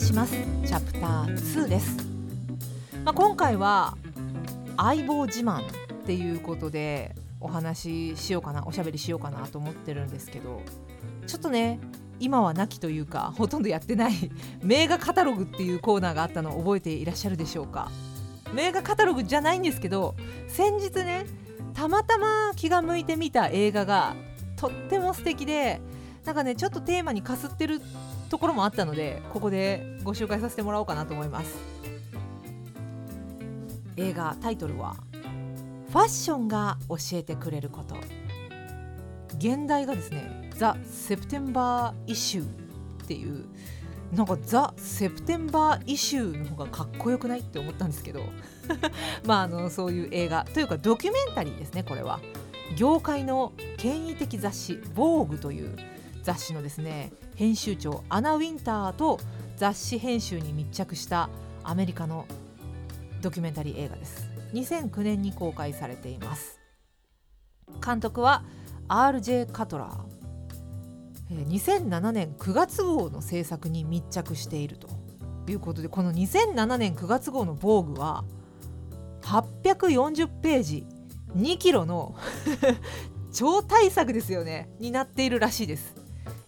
礼します。チャプター2です、まあ、今回は相棒自慢っていうことでお話ししようかなおしゃべりしようかなと思ってるんですけどちょっとね今はなきというかほとんどやってない名画カタログっていうコーナーがあったのを覚えていらっしゃるでしょうか。名画カタログじゃないんですけど先日ねたまたま気が向いてみた映画がとっても素敵でなんかねちょっとテーマにかすってるところもあったのでここでご紹介させてもらおうかなと思います。映画タイトルは「ファッションが教えてくれること」現代がですね「ザ・セプテンバー・イシュー」っていうなんかザ・セプテンバー・イシューの方がかっこよくないって思ったんですけど。まああのそういう映画。というかドキュメンタリーですねこれは。業界の権威的雑誌「ヴォーグ」という雑誌のですね編集長アナ・ウィンターと雑誌編集に密着したアメリカのドキュメンタリー映画です。2009年に公開されています。監督は R.J. カトラー。2007年9月号の制作に密着しているということでこの2007年9月号の「防具は840ページ2キロの 超大作ですよねになっているらしいです。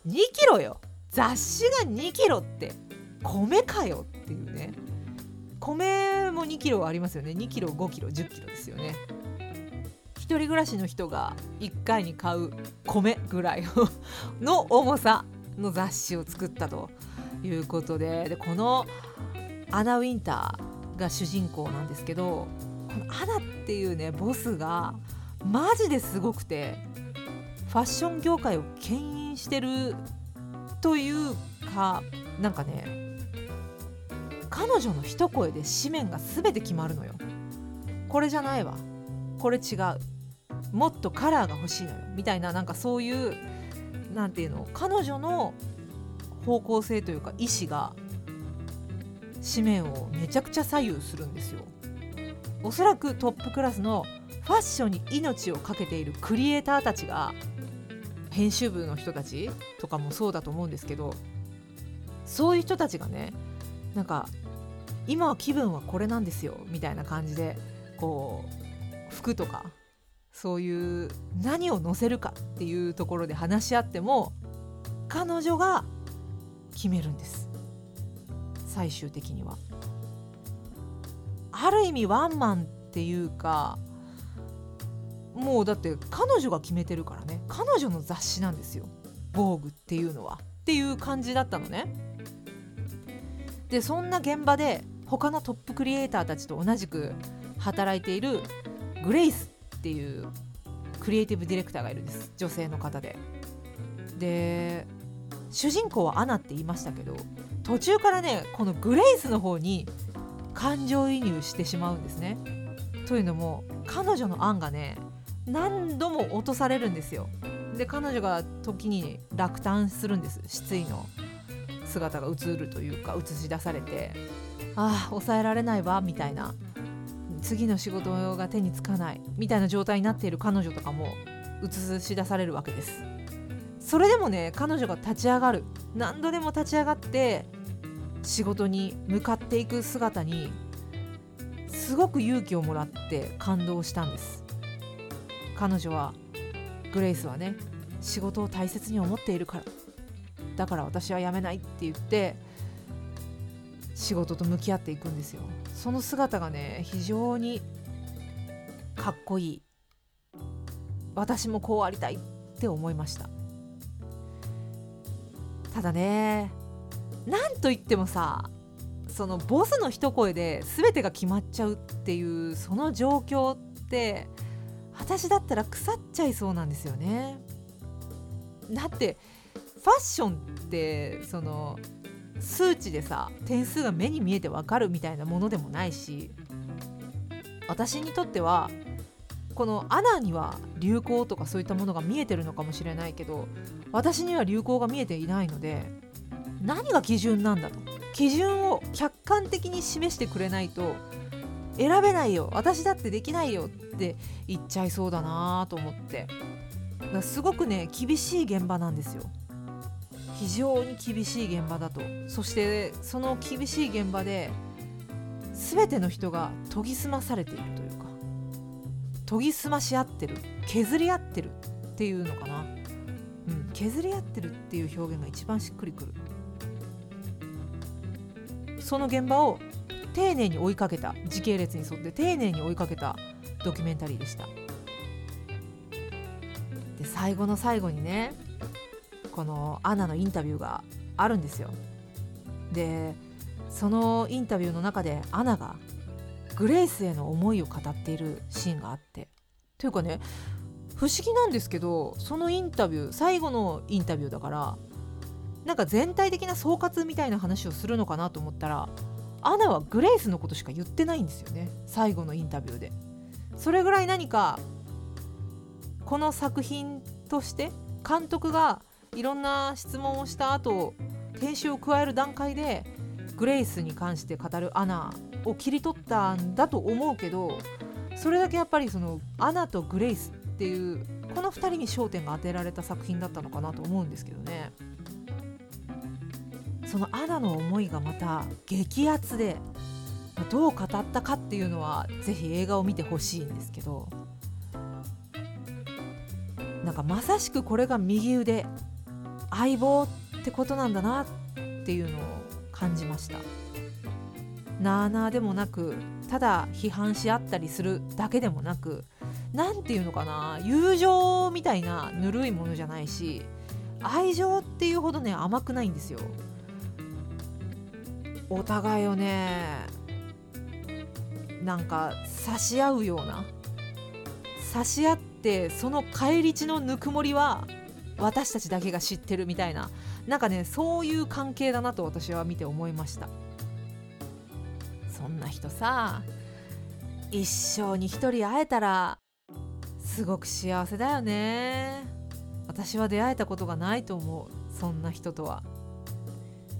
2キロよ。雑誌が2キロって。米かよっていうね。米も2キロありますよね。2キロ5キロ10キロですよね。一人暮らしの人が1回に買う米ぐらいの重さの雑誌を作ったということで。でこのアナ・ウィンターが主人公なんですけどこのアナっていうねボスがマジですごくてファッション業界を牽引してるというかなんかね彼女の一声で紙面が全て決まるのよ。これじゃないわ。これ違う。もっとカラーが欲しいのよ。みたいななんかそういう何て言うの彼女の方向性というか意思が紙面をめちゃくちゃ左右するんですよ。おそらくトップクラスのファッションに命を懸けているクリエイターたちが編集部の人たちとかもそうだと思うんですけどそういう人たちがねなんか今は気分はこれなんですよみたいな感じでこう服とかそういう何を載せるかっていうところで話し合っても彼女が決めるんです最終的には。ある意味ワンマンっていうかもうだって彼女が決めてるからね。彼女の雑誌なんですよ「防具っていうのは。っていう感じだったのね。でそんな現場で他のトップクリエイターたちと同じく働いているグレイスっていうクリエイティブディレクターがいるんです。女性の方で。で主人公はアナって言いましたけど途中からねこのグレイスの方に感情移入してしまうんですね。というのも彼女の案がね何度も落とされるんですよ。で彼女が時に落胆するんです。失意の姿が映るというか映し出されてああ抑えられないわみたいな。次の仕事が手につかないみたいな状態になっている彼女とかも映し出されるわけです。それでもね彼女が立ち上がる。何度でも立ち上がって仕事に向かっていく姿にすごく勇気をもらって感動したんです。彼女はグレイスはね仕事を大切に思っているからだから私は辞めないって言って仕事と向き合っていくんですよ。その姿がね非常にかっこいい。私もこうありたいって思いました。ただねなんといってもさそのボスの一声で全てが決まっちゃうっていうその状況って私だったら腐っちゃいそうなんですよね。だってファッションってその数値でさ点数が目に見えてわかるみたいなものでもないし私にとってはこのアナには流行とかそういったものが見えてるのかもしれないけど私には流行が見えていないので何が基準なんだと基準を客観的に示してくれないと選べないよ。私だってできないよって言っちゃいそうだなと思って。だからすごくね厳しい現場なんですよ。非常に厳しい現場だと。そしてその厳しい現場で全ての人が研ぎ澄まされているというか研ぎ澄まし合ってる削り合ってるっていうのかな、うん、削り合ってるっていう表現が一番しっくりくる。その現場を丁寧に追いかけた時系列に沿って丁寧に追いかけたドキュメンタリーでした。で最後の最後にねこのアナのインタビューがあるんですよ。でそのインタビューの中でアナがグレイスへの思いを語っているシーンがあって。というかね不思議なんですけどそのインタビュー最後のインタビューだからなんか全体的な総括みたいな話をするのかなと思ったらアナはグレイスのことしか言ってないんですよね。最後のインタビューで。それぐらい何かこの作品として監督がいろんな質問をした後編集を加える段階でグレイスに関して語るアナを切り取ったんだと思うけどそれだけやっぱりそのアナとグレイスっていうこの2人に焦点が当てられた作品だったのかなと思うんですけどね。そのアナの思いがまた激アツでどう語ったかっていうのはぜひ映画を見てほしいんですけどなんかまさしくこれが右腕相棒ってことなんだなっていうのを感じました。なあなあでもなくただ批判し合ったりするだけでもなく何て言うのかな友情みたいなぬるいものじゃないし愛情っていうほどね甘くないんですよ。お互いをねなんか差し合うような差し合ってその返り血のぬくもりは私たちだけが知ってるみたいななんかねそういう関係だなと私は見て思いました。そんな人さ一生に一人会えたらすごく幸せだよね。私は出会えたことがないと思う。そんな人とは。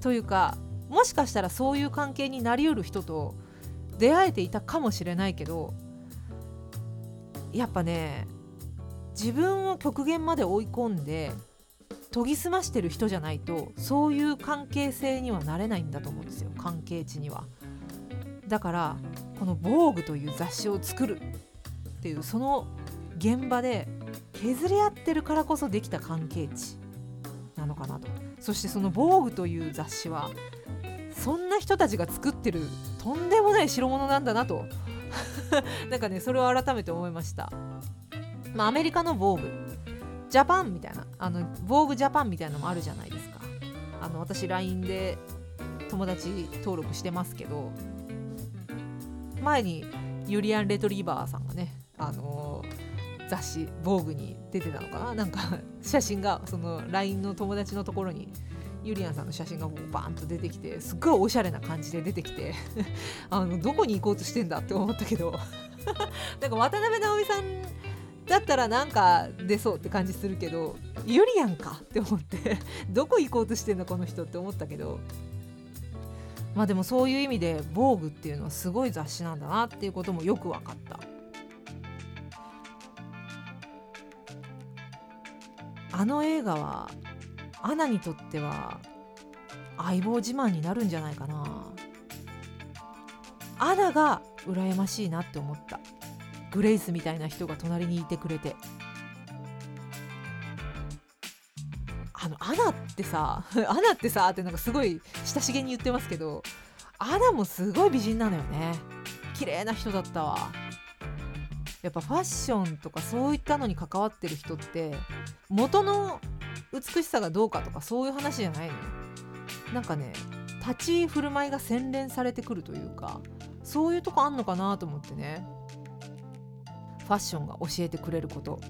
というかもしかしたらそういう関係になりうる人と出会えていたかもしれないけどやっぱね自分を極限まで追い込んで研ぎ澄ましてる人じゃないとそういう関係性にはなれないんだと思うんですよ関係値には。だからこの「防具という雑誌を作るっていうその現場で削り合ってるからこそできた関係値なのかなとそしてその「防具という雑誌はそんな人たちが作ってるとんでもない代物なんだなと。なんかねそれを改めて思いました。まあ、アメリカの防具ジャパンみたいな。あの防具ジャパンみたいなのもあるじゃないですか。あの私 LINE で友達登録してますけど。前にユリアン・レトリーバーさんがねあのー、雑誌「防具に出てたのかな。なんか写真がその LINE の友達のところにユリアンさんの写真がバーンと出てきてすっごいおしゃれな感じで出てきて あのどこに行こうとしてんだって思ったけど なんか渡辺直美さんだったらなんか出そうって感じするけどユリアンかって思ってどこ行こうとしてんのこの人って思ったけどまあでもそういう意味で「防具っていうのはすごい雑誌なんだなっていうこともよく分かった。あの映画はアナにとっては相棒自慢になるんじゃないかな。アナが羨ましいなって思った。グレイスみたいな人が隣にいてくれて。あのアナってさ アナってさってなんかすごい親しげに言ってますけどアナもすごい美人なのよね。綺麗な人だったわ。やっぱファッションとかそういったのに関わってる人って元の美しさがどうかとかそういう話じゃないのよ。なんかね立ち振る舞いが洗練されてくるというかそういうとこあんのかなと思ってね。ファッションが教えてくれること。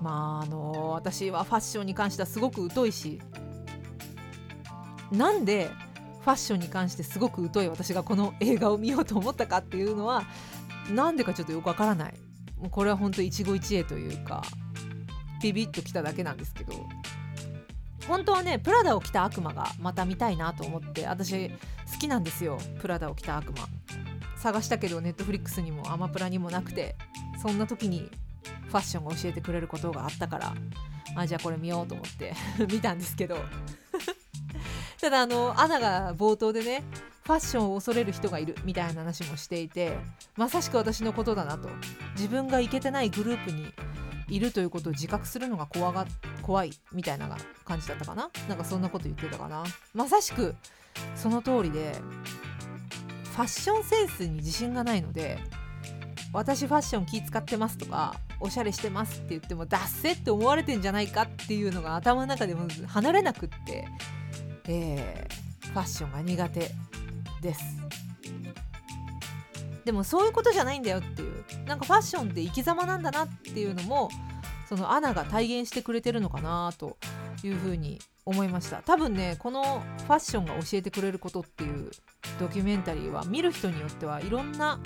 まああの私はファッションに関してはすごく疎いしなんでファッションに関してすごく疎い私がこの映画を見ようと思ったかっていうのはなんでかちょっとよくわからない。もうこれは本当一期一会というかビビッときただけなんですけど本当はねプラダを着た悪魔がまた見たいなと思って私好きなんですよ。プラダを着た悪魔。探したけどネットフリックスにもアマプラにもなくてそんな時にファッションが教えてくれることがあったからあじゃあこれ見ようと思って 見たんですけど。ただあのアナが冒頭でねファッションを恐れる人がいるみたいな話もしていてまさしく私のことだなと。自分がいけてないグループにいるということを自覚するのが怖が怖いみたいな感じだったかな？なんかそんなこと言ってたかな？まさしくその通りでファッションセンスに自信がないので私ファッション気使ってますとかおしゃれしてますって言ってもダッセって思われてんじゃないかっていうのが頭の中でも離れなくって、えー、ファッションが苦手です。でもそういうことじゃないんだよっていう。なんかファッションって生き様なんだなっていうのもそのアナが体現してくれてるのかなというふうに思いました。多分ねこのファッションが教えてくれることっていうドキュメンタリーは見る人によってはいろんな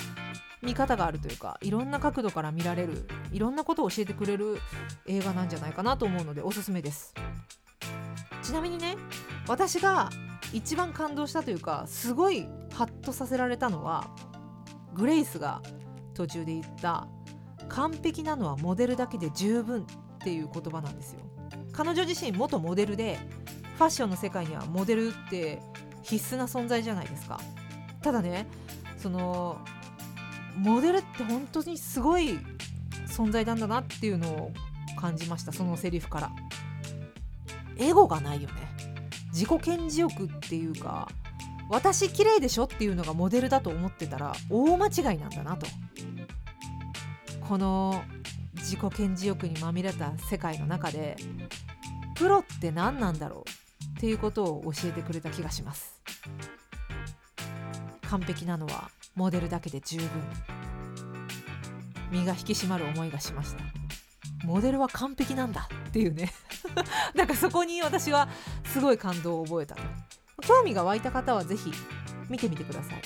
見方があるというかいろんな角度から見られるいろんなことを教えてくれる映画なんじゃないかなと思うのでおすすめです。ちなみにね私が一番感動したというかすごいハッとさせられたのはグレイスが途中で言った完璧なのはモデルだけで十分っていう言葉なんですよ。彼女自身元モデルでファッションの世界にはモデルって必須な存在じゃないですか。ただねそのモデルって本当にすごい存在なんだなっていうのを感じましたそのセリフから。エゴがないよね。自己顕示欲っていうか私綺麗でしょっていうのがモデルだと思ってたら大間違いなんだなと。この自己顕示欲にまみれた世界の中でプロって何なんだろうっていうことを教えてくれた気がします。完璧なのはモデルだけで十分。身が引き締まる思いがしました。モデルは完璧なんだっていうね。なんかそこに私はすごい感動を覚えた。興味が湧いた方はぜひ見てみてください。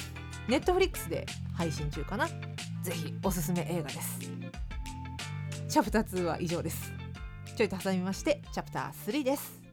ネットフリックスで配信中かな？ぜひおすすめ映画です。チャプター2は以上です。ちょいと挟みましてチャプター3です。